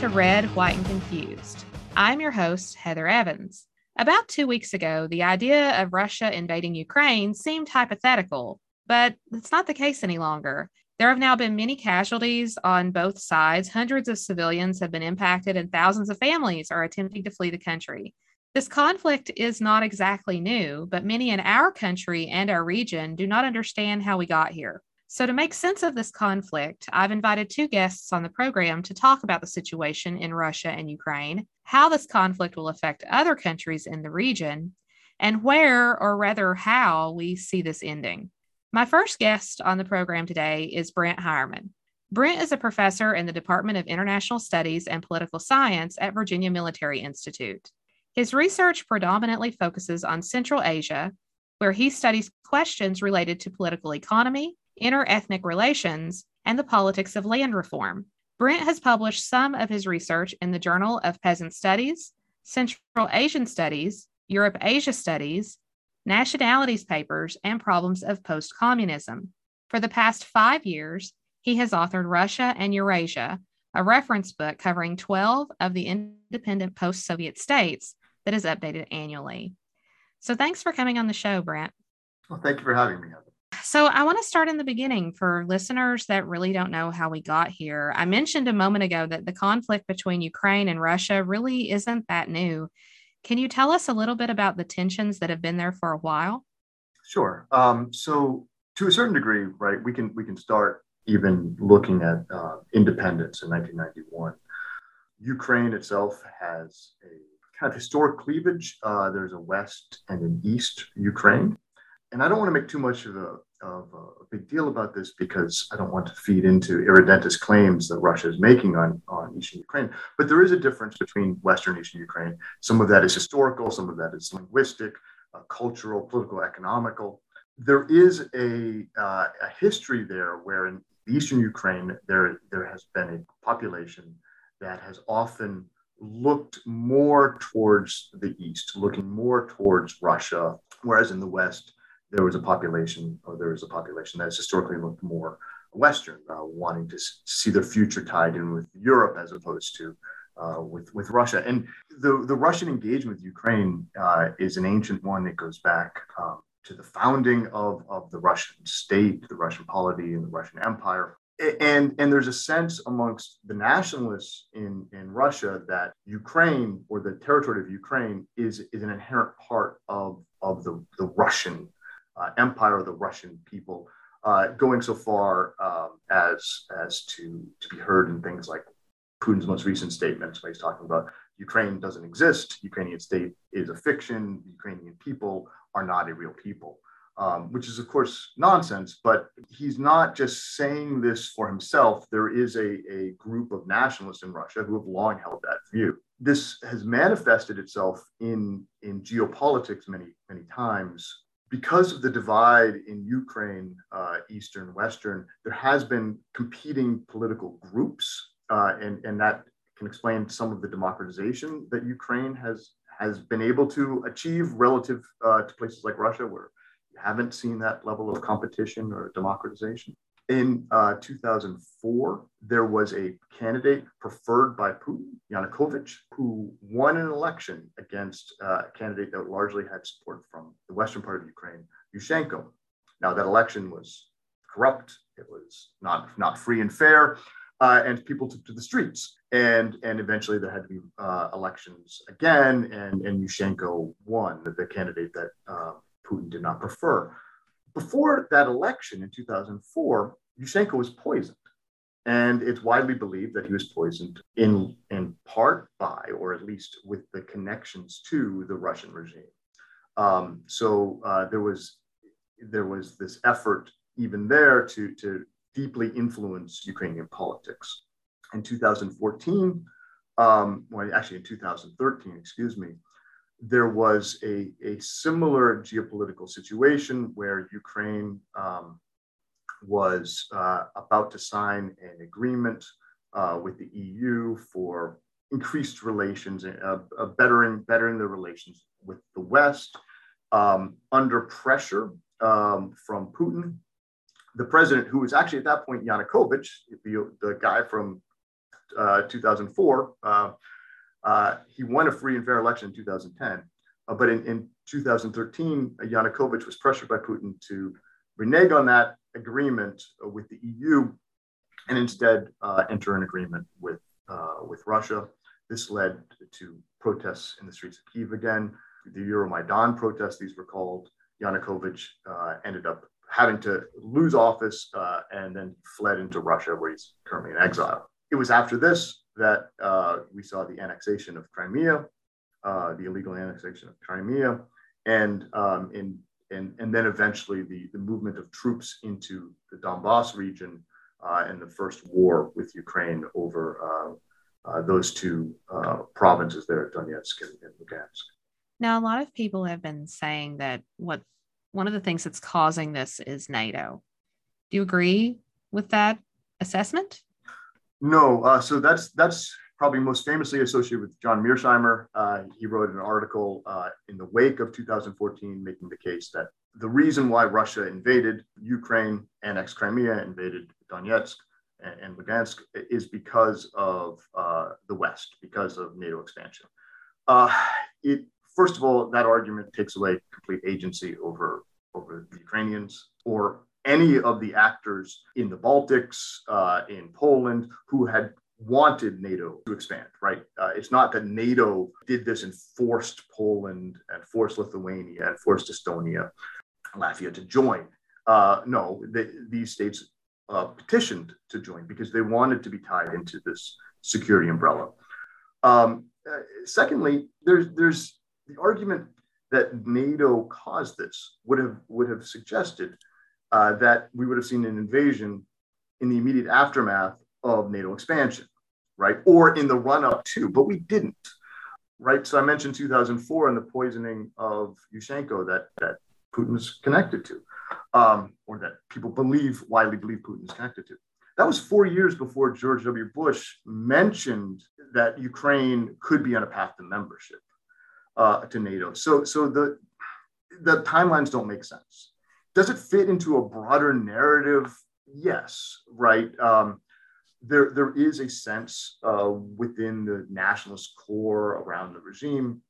to Red, White, and Confused. I'm your host, Heather Evans. About two weeks ago, the idea of Russia invading Ukraine seemed hypothetical, but it's not the case any longer. There have now been many casualties on both sides. Hundreds of civilians have been impacted, and thousands of families are attempting to flee the country. This conflict is not exactly new, but many in our country and our region do not understand how we got here. So, to make sense of this conflict, I've invited two guests on the program to talk about the situation in Russia and Ukraine, how this conflict will affect other countries in the region, and where, or rather, how we see this ending. My first guest on the program today is Brent Hierman. Brent is a professor in the Department of International Studies and Political Science at Virginia Military Institute. His research predominantly focuses on Central Asia, where he studies questions related to political economy, interethnic relations, and the politics of land reform. Brent has published some of his research in the Journal of Peasant Studies, Central Asian Studies, Europe Asia Studies, Nationalities Papers, and Problems of Post Communism. For the past five years, he has authored Russia and Eurasia, a reference book covering 12 of the independent post Soviet states that is updated annually. So thanks for coming on the show, Brent. Well, thank you for having me. So, I want to start in the beginning for listeners that really don't know how we got here. I mentioned a moment ago that the conflict between Ukraine and Russia really isn't that new. Can you tell us a little bit about the tensions that have been there for a while? Sure. Um, so, to a certain degree, right, we can we can start even looking at uh, independence in 1991. Ukraine itself has a kind of historic cleavage. Uh, there's a West and an East Ukraine and I don't want to make too much of a, of a big deal about this because I don't want to feed into irredentist claims that Russia is making on, on Eastern Ukraine. But there is a difference between Western and Eastern Ukraine. Some of that is historical, some of that is linguistic, uh, cultural, political, economical. There is a, uh, a history there where in Eastern Ukraine, there, there has been a population that has often looked more towards the East, looking more towards Russia, whereas in the West, there was a population, or there was a population that has historically looked more Western, uh, wanting to see their future tied in with Europe as opposed to uh, with with Russia. And the the Russian engagement with Ukraine uh, is an ancient one. that goes back um, to the founding of of the Russian state, the Russian polity, and the Russian Empire. And, and there's a sense amongst the nationalists in, in Russia that Ukraine or the territory of Ukraine is, is an inherent part of, of the, the Russian uh, empire of the Russian people, uh, going so far um, as as to to be heard in things like Putin's most recent statements, where he's talking about Ukraine doesn't exist, Ukrainian state is a fiction, Ukrainian people are not a real people. Um, which is, of course, nonsense, but he's not just saying this for himself. There is a, a group of nationalists in Russia who have long held that view. This has manifested itself in, in geopolitics many, many times because of the divide in Ukraine, uh, Eastern, Western, there has been competing political groups, uh, and, and that can explain some of the democratization that Ukraine has has been able to achieve relative uh, to places like Russia, where you haven't seen that level of competition or democratization. In uh, 2004, there was a candidate preferred by Putin, Yanukovych, who won an election against uh, a candidate that largely had support from the western part of Ukraine, Yushchenko. Now, that election was corrupt, it was not, not free and fair, uh, and people took to the streets. And, and eventually there had to be uh, elections again, and, and Yushchenko won, the, the candidate that uh, Putin did not prefer. Before that election in 2004, Yushchenko was poisoned. And it's widely believed that he was poisoned in, in part by, or at least with the connections to the Russian regime. Um, so uh, there was there was this effort even there to, to deeply influence Ukrainian politics. In 2014, um, well, actually in 2013, excuse me, there was a, a similar geopolitical situation where Ukraine um, was uh, about to sign an agreement uh, with the EU for increased relations, uh, uh, bettering, bettering the relations with the West. Um, under pressure um, from Putin, the president, who was actually at that point Yanukovych, the, the guy from uh, 2004. Uh, he won a free and fair election in 2010. Uh, but in, in 2013, Yanukovych was pressured by Putin to renege on that agreement with the EU and instead enter an agreement with, with Russia. This led to protests in the streets of Kiev again, the Euromaidan protests, these were called. Yanukovych uh, ended up having to lose office uh, and then fled into Russia, where he's currently in exile. It was after this that uh, we saw the annexation of Crimea, uh, the illegal annexation of Crimea, and um, in, and, and then eventually the, the movement of troops into the Donbass region uh, and the first war with Ukraine over uh, those two provinces there, Donetsk and, and Lugansk. Now, a lot of people have been saying that what one of the things that's causing this is NATO. Do you agree with that assessment? No. Uh, so that's that's probably most famously associated with John Mearsheimer. Uh, he wrote an article uh, in the wake of 2014 making the case that the reason why Russia invaded Ukraine, annexed Crimea, invaded Donetsk and, and Lugansk is because of uh, the West, because of NATO expansion. Uh, it first of all, that argument takes away complete agency over, over the Ukrainians or any of the actors in the Baltics, uh, in Poland, who had wanted NATO to expand, right? Uh, it's not that NATO did this and forced Poland and forced Lithuania and forced Estonia, Latvia to join. Uh, no, these states uh, petitioned to join because they wanted to be tied into this security umbrella. Um, uh, secondly, there's there's the argument that NATO caused this would have would have suggested uh, that we would have seen an invasion in the immediate aftermath of NATO expansion, right? Or in the run up to, but we didn't, right? So I mentioned 2004 and the poisoning of Yushchenko that that Putin was connected to, um, or that people believe widely believe Putin is connected to. That was four years before George W. Bush mentioned that Ukraine could be on a path to membership uh, to NATO. So, so the the timelines don't make sense. Does it fit into a broader narrative? Yes, right. Um, there, there is a sense uh, within the nationalist core around the regime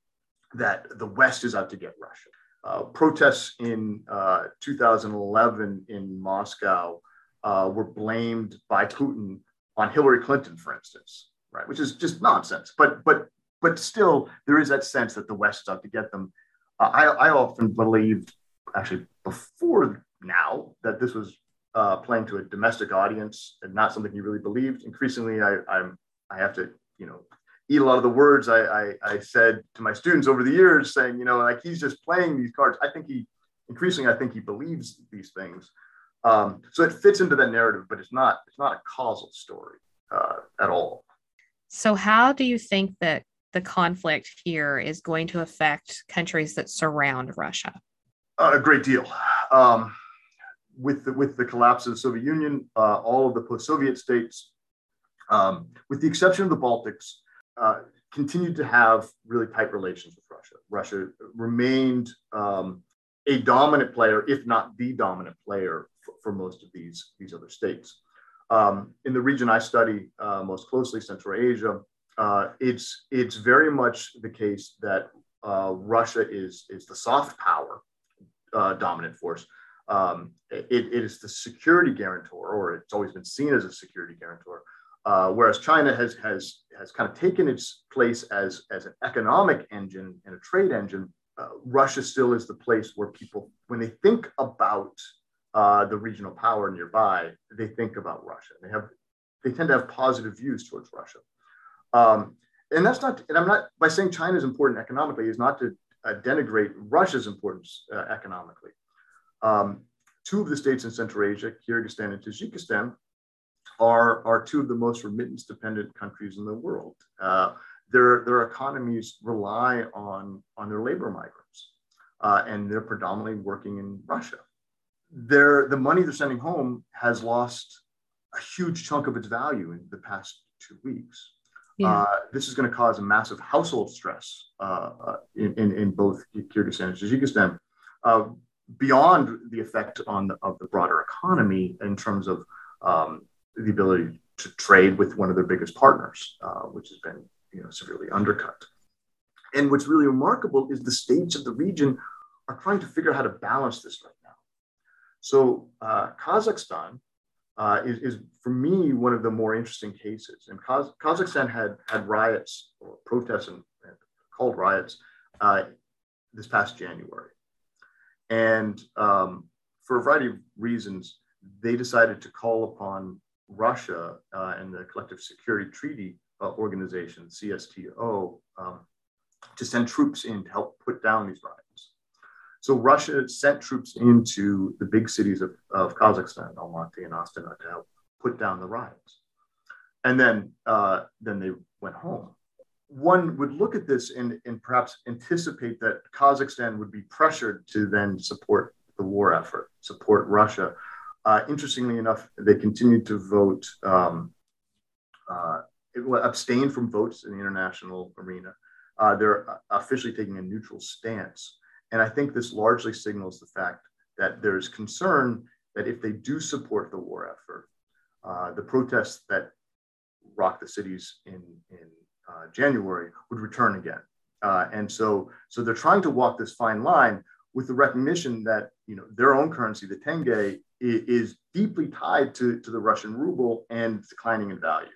that the West is out to get Russia. Uh, protests in uh, 2011 in Moscow uh, were blamed by Putin on Hillary Clinton, for instance, right? Which is just nonsense. But but but still, there is that sense that the West is out to get them. Uh, I, I often believed, actually, before now, that this was uh, playing to a domestic audience and not something you really believed. Increasingly, I, I'm I have to you know eat a lot of the words I, I, I said to my students over the years, saying you know like he's just playing these cards. I think he increasingly I think he believes these things. Um, so it fits into that narrative, but it's not it's not a causal story uh, at all. So how do you think that the conflict here is going to affect countries that surround Russia? Uh, a great deal. Um, with the, with the collapse of the Soviet Union, uh, all of the post-Soviet states, um, with the exception of the Baltics, uh, continued to have really tight relations with Russia. Russia remained um, a dominant player, if not the dominant player, for, for most of these these other states. Um, in the region I study uh, most closely, Central Asia, uh, it's it's very much the case that uh, Russia is is the soft power uh, dominant force. Um, it, it is the security guarantor, or it's always been seen as a security guarantor. Uh, whereas China has has has kind of taken its place as as an economic engine and a trade engine. Uh, Russia still is the place where people, when they think about uh, the regional power nearby, they think about Russia. They have they tend to have positive views towards Russia. Um, and that's not, and I'm not, by saying China is important economically, is not to uh, denigrate Russia's importance uh, economically. Um, two of the states in Central Asia, Kyrgyzstan and Tajikistan, are, are two of the most remittance dependent countries in the world. Uh, their, their economies rely on, on their labor migrants, uh, and they're predominantly working in Russia. Their, the money they're sending home has lost a huge chunk of its value in the past two weeks. Yeah. Uh, this is going to cause a massive household stress uh, uh, in, in, in, both Kyrgyzstan and Tajikistan, uh, beyond the effect on the, of the broader economy in terms of um, the ability to trade with one of their biggest partners, uh, which has been you know, severely undercut. And what's really remarkable is the states of the region are trying to figure out how to balance this right now. So uh, Kazakhstan uh, is, is, for me, one of the more interesting cases. And Kaz- Kazakhstan had, had riots or protests and, and called riots uh, this past January. And um, for a variety of reasons, they decided to call upon Russia uh, and the Collective Security Treaty uh, Organization, CSTO, um, to send troops in to help put down these riots. So Russia sent troops into the big cities of, of Kazakhstan, Almaty and Astana, to help put down the riots. And then, uh, then they went home. One would look at this and, and perhaps anticipate that Kazakhstan would be pressured to then support the war effort, support Russia. Uh, interestingly enough, they continued to vote, um, uh, abstain from votes in the international arena uh, they're uh, officially taking a neutral stance. And I think this largely signals the fact that there's concern that if they do support the war effort, uh, the protests that rocked the cities in, in uh, January would return again. Uh, and so, so they're trying to walk this fine line with the recognition that you know their own currency, the tenge, is, is deeply tied to, to the Russian ruble and declining in value.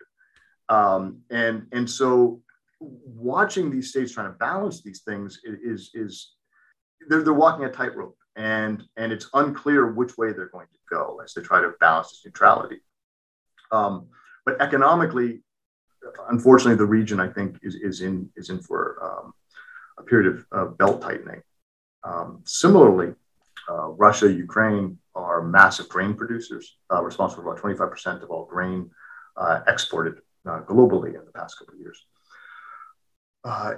Um, and, and so watching these states trying to balance these things is is they're, they're walking a tightrope and and it's unclear which way they're going to go as they try to balance this neutrality um, but economically unfortunately the region i think is, is in is in for um, a period of, of belt tightening. Um, similarly uh, russia ukraine are massive grain producers uh, responsible for about 25% of all grain uh, exported uh, globally in the past couple of years. Uh,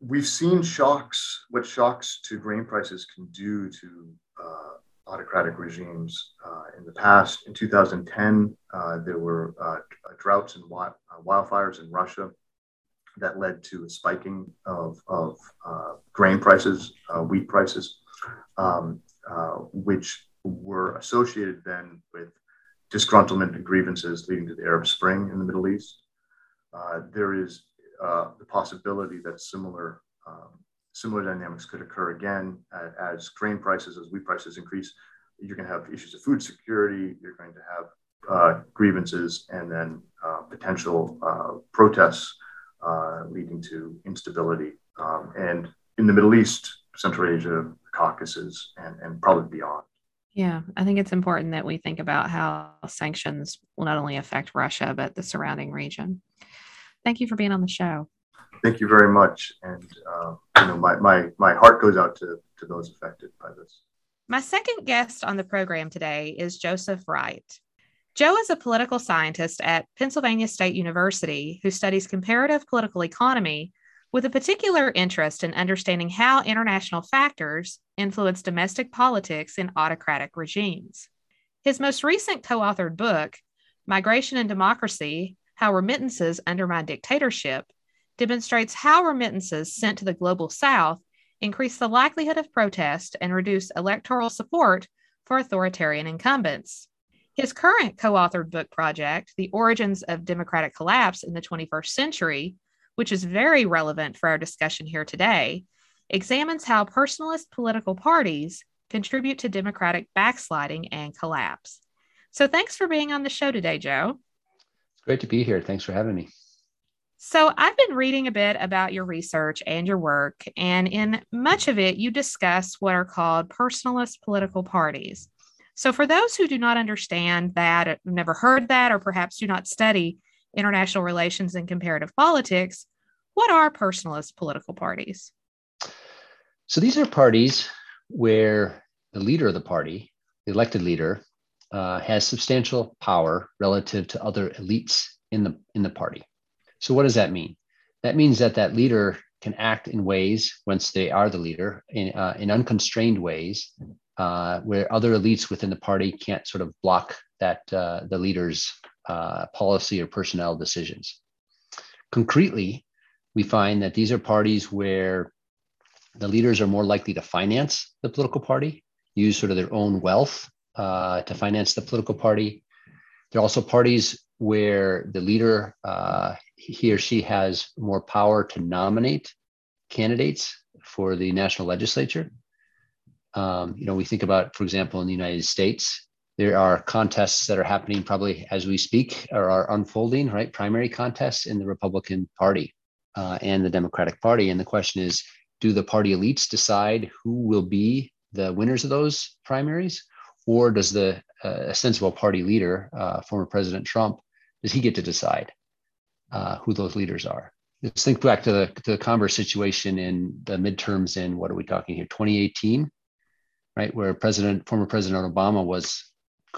we've seen shocks, what shocks to grain prices can do to uh, autocratic regimes. Uh, in the past, in 2010, uh, there were uh, droughts and uh, wildfires in Russia that led to a spiking of, of grain prices, wheat prices, um, which were associated then with disgruntlement and grievances leading to the Arab Spring in the Middle East. there is uh, the possibility that similar um, similar dynamics could occur again as grain prices, as wheat prices increase. You're going to have issues of food security. You're going to have uh, grievances and then uh, potential uh, protests uh, leading to instability. Um, and in the Middle East, Central Asia, the Caucasus, and, and probably beyond. Yeah, I think it's important that we think about how sanctions will not only affect Russia, but the surrounding region. Thank you for being on the show. Thank you very much. And, uh, you know, my, my, my heart goes out to, to those affected by this. My second guest on the program today is Joseph Wright. Joe is a political scientist at Pennsylvania State University who studies comparative political economy with a particular interest in understanding how international factors influence domestic politics in autocratic regimes. His most recent co authored book, Migration and Democracy how Remittances Undermine Dictatorship demonstrates how remittances sent to the global south increase the likelihood of protest and reduce electoral support for authoritarian incumbents. His current co authored book project, The Origins of Democratic Collapse in the 21st Century, which is very relevant for our discussion here today, examines how personalist political parties contribute to democratic backsliding and collapse. So, thanks for being on the show today, Joe. It's great to be here. Thanks for having me. So, I've been reading a bit about your research and your work, and in much of it, you discuss what are called personalist political parties. So, for those who do not understand that, never heard that, or perhaps do not study international relations and comparative politics, what are personalist political parties? So, these are parties where the leader of the party, the elected leader, uh, has substantial power relative to other elites in the in the party. So what does that mean? That means that that leader can act in ways once they are the leader in uh, in unconstrained ways uh, where other elites within the party can't sort of block that uh, the leader's uh, policy or personnel decisions. Concretely, we find that these are parties where the leaders are more likely to finance the political party, use sort of their own wealth uh, to finance the political party. There are also parties where the leader, uh, he or she has more power to nominate candidates for the national legislature. Um, you know, we think about, for example, in the United States, there are contests that are happening probably as we speak or are unfolding, right? Primary contests in the Republican Party uh, and the Democratic Party. And the question is do the party elites decide who will be the winners of those primaries? Or does the uh, sensible party leader, uh, former President Trump, does he get to decide uh, who those leaders are? Let's think back to the, to the Converse situation in the midterms in what are we talking here, 2018, right? Where President, former President Obama was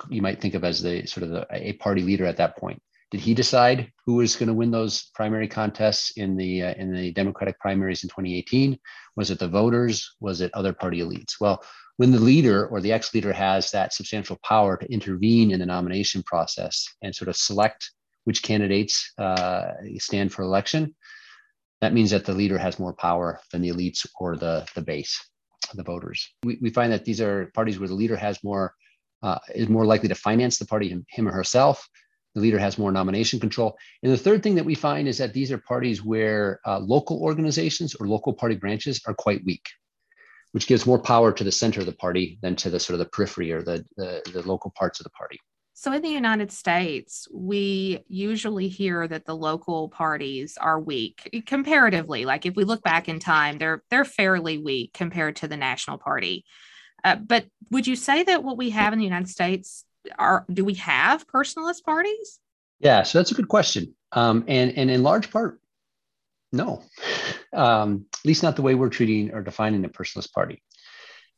you might think of as the sort of the, a party leader at that point. Did he decide who was going to win those primary contests in the uh, in the Democratic primaries in 2018? Was it the voters? Was it other party elites? Well, when the leader or the ex-leader has that substantial power to intervene in the nomination process and sort of select which candidates uh, stand for election, that means that the leader has more power than the elites or the the base, the voters. We, we find that these are parties where the leader has more uh, is more likely to finance the party him, or herself. The leader has more nomination control. And the third thing that we find is that these are parties where uh, local organizations or local party branches are quite weak, which gives more power to the center of the party than to the sort of the periphery or the, the, the local parts of the party. So in the United States, we usually hear that the local parties are weak comparatively. Like if we look back in time, they're they're fairly weak compared to the national party. Uh, but would you say that what we have in the United States are do we have personalist parties? Yeah, so that's a good question. Um, and and in large part, no, um, at least not the way we're treating or defining a personalist party.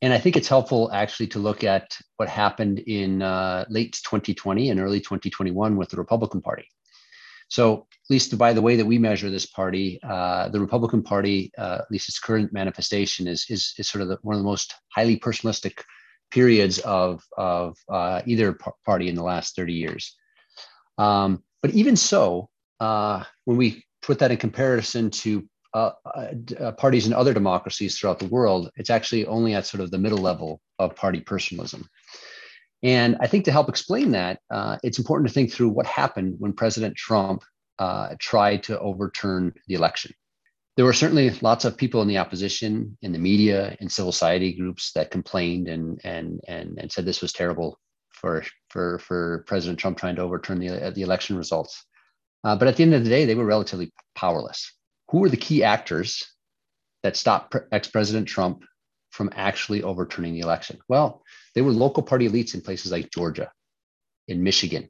And I think it's helpful actually to look at what happened in uh, late 2020 and early 2021 with the Republican Party. So, at least by the way that we measure this party, uh, the Republican Party, uh, at least its current manifestation, is is, is sort of the, one of the most highly personalistic periods of of uh, either party in the last 30 years. Um, but even so, uh, when we put that in comparison to uh, uh, parties in other democracies throughout the world, it's actually only at sort of the middle level of party personalism. And I think to help explain that, uh, it's important to think through what happened when President Trump uh, tried to overturn the election. There were certainly lots of people in the opposition, in the media, in civil society groups that complained and and and, and said this was terrible for for for President Trump trying to overturn the the election results. Uh, but at the end of the day, they were relatively powerless. Who were the key actors that stopped ex-President Trump from actually overturning the election? Well, they were local party elites in places like Georgia, in Michigan.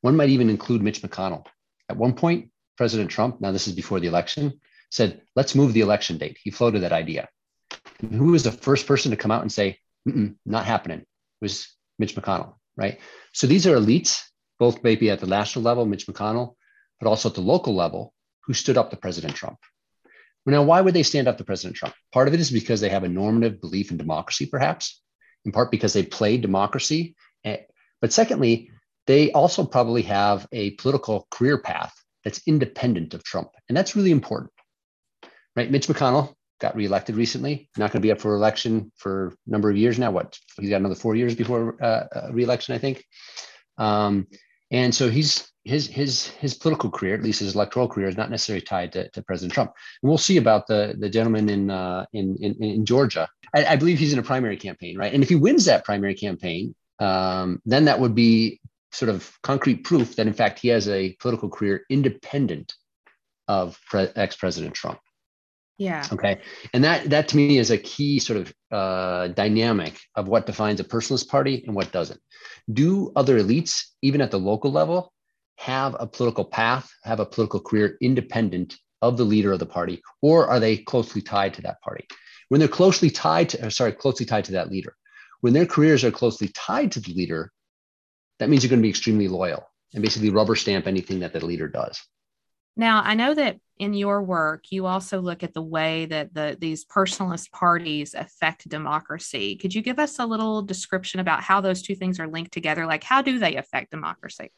One might even include Mitch McConnell. At one point, President Trump, now this is before the election, said, let's move the election date. He floated that idea. And who was the first person to come out and say, not happening? It was Mitch McConnell, right? So these are elites, both maybe at the national level, Mitch McConnell, but also at the local level, who stood up to President Trump. Now, why would they stand up to President Trump? Part of it is because they have a normative belief in democracy, perhaps, in part because they play democracy. Eh, but secondly, they also probably have a political career path that's independent of Trump. And that's really important, right? Mitch McConnell got reelected recently, not going to be up for election for a number of years now. What? He's got another four years before uh, uh reelection, I think. Um, and so he's his his his political career, at least his electoral career, is not necessarily tied to, to President Trump. And we'll see about the the gentleman in uh, in, in, in Georgia. I, I, believe he's in a primary campaign, right? And if he wins that primary campaign, um, then that would be sort of concrete proof that in fact he has a political career independent of pre- ex-president Trump. Yeah. Okay. And that that to me is a key sort of uh, dynamic of what defines a personalist party and what doesn't. Do other elites, even at the local level, have a political path, have a political career independent of the leader of the party, or are they closely tied to that party? When they're closely tied to, sorry, closely tied to that leader, when their careers are closely tied to the leader, that means you're going to be extremely loyal and basically rubber stamp anything that the leader does. Now, I know that in your work, you also look at the way that the these personalist parties affect democracy. Could you give us a little description about how those two things are linked together? Like, how do they affect democracy?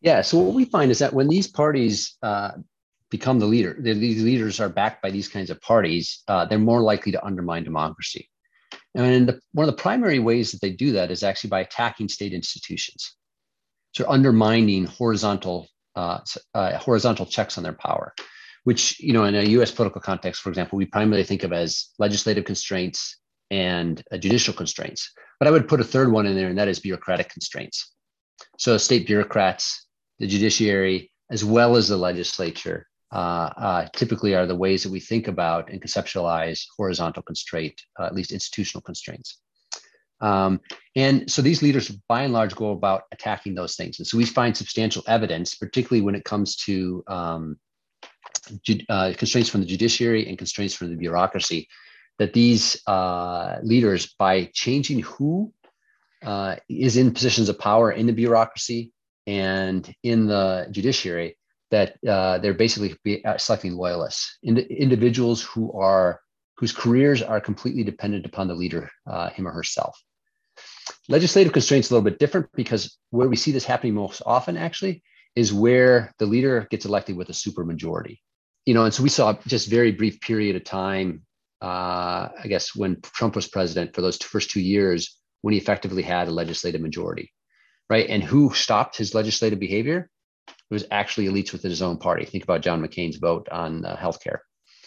Yeah. So what we find is that when these parties uh, become the leader, these leaders are backed by these kinds of parties, uh, they're more likely to undermine democracy. And the, one of the primary ways that they do that is actually by attacking state institutions. so undermining horizontal uh, uh, horizontal checks on their power, which you know in a U.S. political context, for example, we primarily think of as legislative constraints and uh, judicial constraints. But I would put a third one in there, and that is bureaucratic constraints. So state bureaucrats, the judiciary, as well as the legislature, uh, uh, typically are the ways that we think about and conceptualize horizontal constraint, uh, at least institutional constraints. Um, and so these leaders, by and large, go about attacking those things. And so we find substantial evidence, particularly when it comes to um, ju- uh, constraints from the judiciary and constraints from the bureaucracy, that these uh, leaders, by changing who uh, is in positions of power in the bureaucracy and in the judiciary, that uh, they're basically uh, selecting loyalists, in, individuals who are whose careers are completely dependent upon the leader, uh, him or herself. Legislative constraints a little bit different because where we see this happening most often actually is where the leader gets elected with a supermajority. You know, and so we saw just very brief period of time, uh, I guess, when Trump was president for those two, first two years, when he effectively had a legislative majority, right? And who stopped his legislative behavior? It was actually elites within his own party. Think about John McCain's vote on uh, healthcare.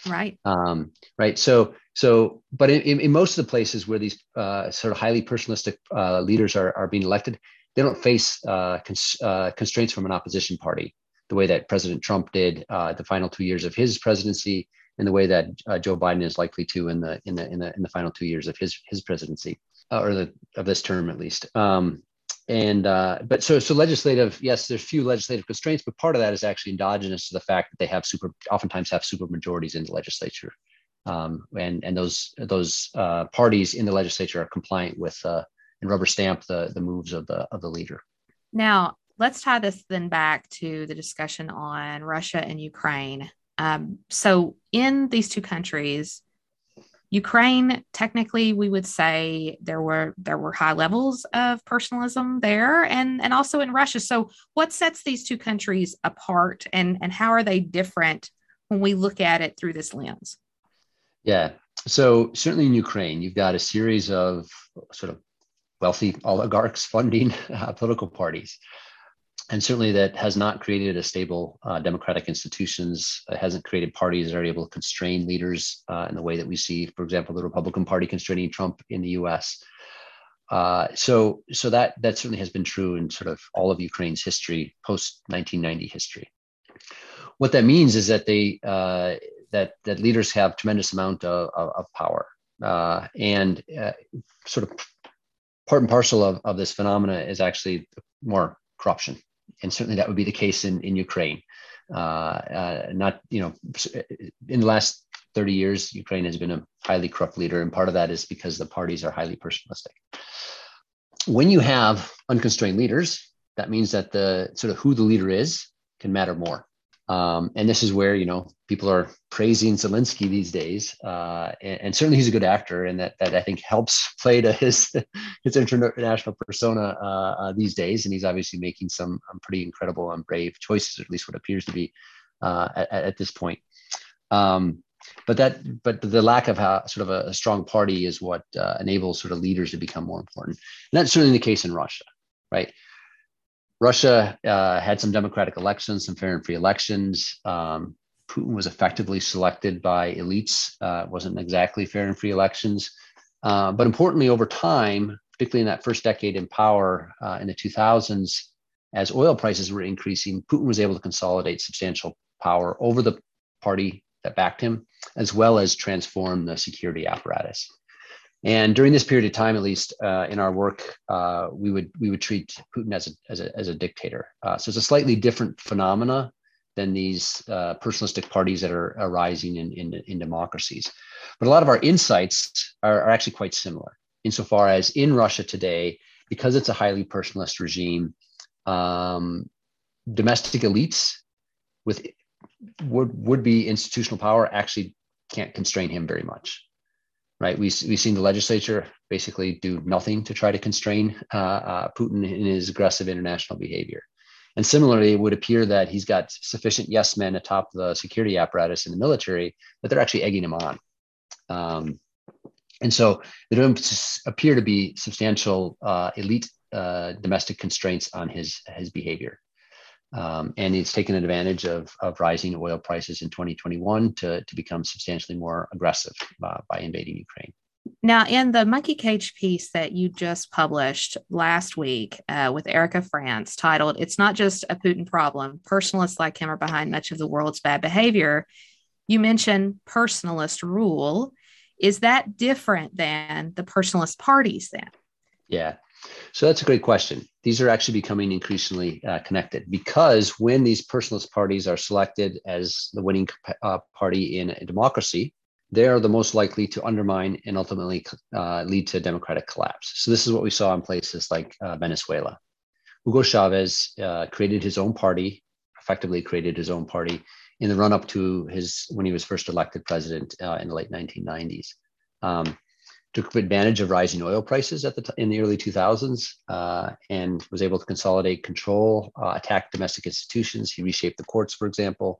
Right. Um, right. So, so, but in, in, most of the places where these uh, sort of highly personalistic uh, leaders are, are being elected, they don't face uh, cons- uh, constraints from an opposition party the way that President Trump did uh, the final two years of his presidency, and the way that uh, Joe Biden is likely to in the in the in the in the final two years of his his presidency, or the of this term at least. Um, and uh, but so so legislative yes there's few legislative constraints but part of that is actually endogenous to the fact that they have super oftentimes have super majorities in the legislature um, and and those those uh, parties in the legislature are compliant with uh, and rubber stamp the the moves of the of the leader now let's tie this then back to the discussion on russia and ukraine um, so in these two countries Ukraine, technically, we would say there were there were high levels of personalism there, and and also in Russia. So, what sets these two countries apart, and and how are they different when we look at it through this lens? Yeah. So certainly in Ukraine, you've got a series of sort of wealthy oligarchs funding uh, political parties. And certainly that has not created a stable uh, democratic institutions. It hasn't created parties that are able to constrain leaders uh, in the way that we see for example the republican party constraining trump in the us uh, so so that that certainly has been true in sort of all of ukraine's history post 1990 history. What that means is that they uh, that that leaders have tremendous amount of, of, of power uh, and uh, sort of part and parcel of, of this phenomena is actually more corruption and certainly that would be the case in in Ukraine. Uh, uh, not you know, in the last 30 years, Ukraine has been a highly corrupt leader, and part of that is because the parties are highly personalistic. When you have unconstrained leaders, that means that the sort of who the leader is can matter more. Um, and this is where you know people are praising Zelensky these days, uh, and, and, certainly he's a good actor, and that that I think helps play to his his international persona uh, uh, these days. And he's obviously making some um, pretty incredible and brave choices, at least what appears to be uh, at, at, this point. Um, but that but the lack of how, sort of a, a, strong party is what uh, enables sort of leaders to become more important, and that's certainly the case in Russia, right? Russia uh, had some democratic elections, some fair and free elections. Um, Putin was effectively selected by elites. Uh, wasn't exactly fair and free elections. Uh, but importantly, over time, particularly in that first decade in power uh, in the 2000s, as oil prices were increasing, Putin was able to consolidate substantial power over the party that backed him, as well as transform the security apparatus. And during this period of time, at least uh, in our work, uh, we would we would treat Putin as a as a, as a dictator. Uh, so it's a slightly different phenomena than these uh, personalistic parties that are arising in, in, in democracies. But a lot of our insights are, are, actually quite similar insofar as in Russia today, because it's a highly personalist regime, um, domestic elites with would would be institutional power actually can't constrain him very much right? We, we've seen the legislature basically do nothing to try to constrain uh, uh, Putin in his aggressive international behavior. And similarly, it would appear that he's got sufficient yes men atop the security apparatus in the military that they're actually egging him on. Um, and so there don't appear to be substantial uh, elite uh, domestic constraints on his his behavior. Um, and it's taken advantage of, of rising oil prices in 2021 to, to become substantially more aggressive uh, by invading Ukraine. Now, in the Monkey Cage piece that you just published last week uh, with Erica Frantz, titled It's Not Just a Putin Problem, Personalists Like Him Are Behind Much of the World's Bad Behavior, you mention personalist rule. Is that different than the personalist parties then? Yeah. So that's a great question. These are actually becoming increasingly uh, connected because when these personalist parties are selected as the winning uh, party in a democracy, they are the most likely to undermine and ultimately uh, lead to democratic collapse. So this is what we saw in places like uh, Venezuela. Hugo Chavez uh, created his own party, effectively created his own party in the run up to his when he was first elected president uh, in the late 1990s. Um, took advantage of rising oil prices at the t- in the early 2000s uh, and was able to consolidate control, uh, attack domestic institutions. He reshaped the courts, for example.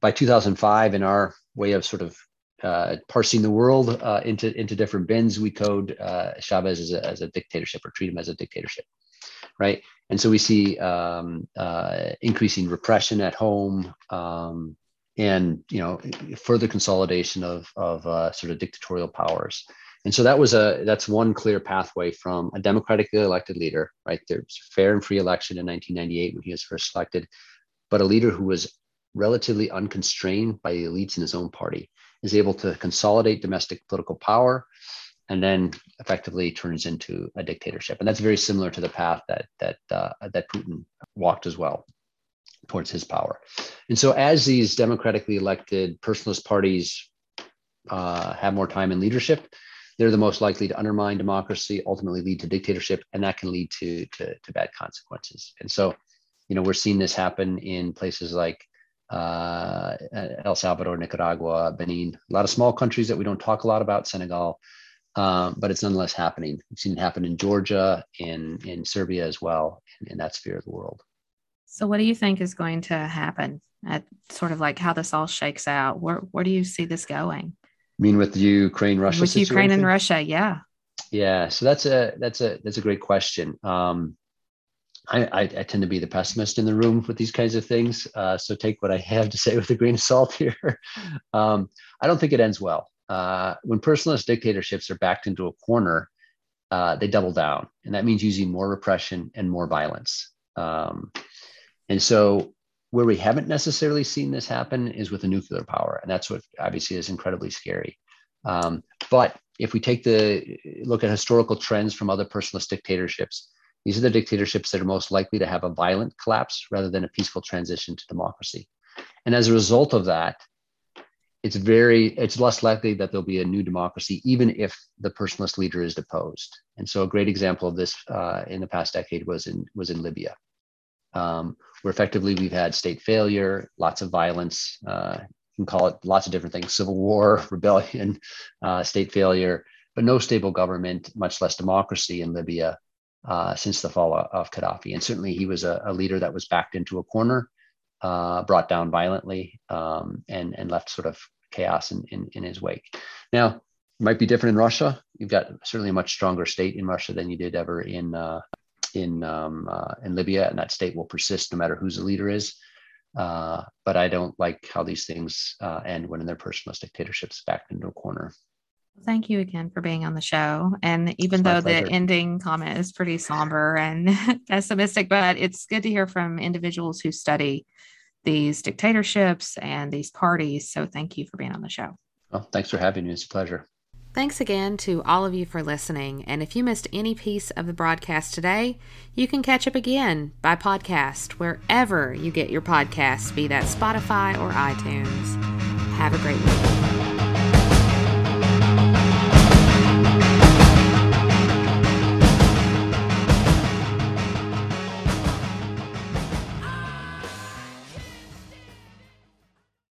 By 2005, in our way of sort of uh, parsing the world uh, into into different bins, we code uh, Chavez as a, as a dictatorship or treat him as a dictatorship, right? And so we see um, uh, increasing repression at home, um, and you know further consolidation of of sort of dictatorial powers. And so that was a that's one clear pathway from a democratically elected leader, right? There's fair and free election in 1998 when he was first elected, but a leader who was relatively unconstrained by the elites in his own party is able to consolidate domestic political power and then effectively turns into a dictatorship. And that's very similar to the path that that uh, that Putin walked as well towards his power. And so as these democratically elected personalist parties uh, have more time in leadership, they're the most likely to undermine democracy, ultimately lead to dictatorship, and that can lead to, to, to bad consequences. And so, you know, we're seeing this happen in places like uh, El Salvador, Nicaragua, Benin, a lot of small countries that we don't talk a lot about, Senegal, um, but it's nonetheless happening. We've seen it happen in Georgia, in, in Serbia as well, in, in that sphere of the world. So, what do you think is going to happen at sort of like how this all shakes out? Where, where do you see this going? Mean with Ukraine Russia with situation? Ukraine and Russia, yeah. Yeah, so that's a that's a that's a great question. Um, I, I, I, tend to be the pessimist in the room with these kinds of things. Uh, so take what I have to say with a grain of salt here. um, I don't think it ends well. Uh, when personalist dictatorships are backed into a corner, uh, they double down, and that means using more repression and more violence. Um, and so where we haven't necessarily seen this happen is with a nuclear power, and that's what obviously is incredibly scary. Um, but if we take the look at historical trends from other personalist dictatorships, these are the dictatorships that are most likely to have a violent collapse rather than a peaceful transition to democracy. And as a result of that, it's very it's less likely that there'll be a new democracy, even if the personalist leader is deposed. And so, a great example of this uh, in the past decade was in was in Libya um, where effectively we've had state failure, lots of violence. Uh, you can call it lots of different things civil war, rebellion, uh, state failure, but no stable government, much less democracy in Libya uh, since the fall of Gaddafi. And certainly he was a, a leader that was backed into a corner, uh, brought down violently, um, and, and left sort of chaos in, in, in his wake. Now, might be different in Russia. You've got certainly a much stronger state in Russia than you did ever in uh, in um, uh, in Libya, and that state will persist no matter who's the leader is. Uh, but I don't like how these things uh, end when their personalist dictatorships backed into a corner. Thank you again for being on the show. And even though the ending comment is pretty somber and pessimistic, but it's good to hear from individuals who study these dictatorships and these parties. So thank you for being on the show. Well, thanks for having me. It's a pleasure. Thanks again to all of you for listening. And if you missed any piece of the broadcast today, you can catch up again by podcast wherever you get your podcasts, be that Spotify or iTunes. Have a great week.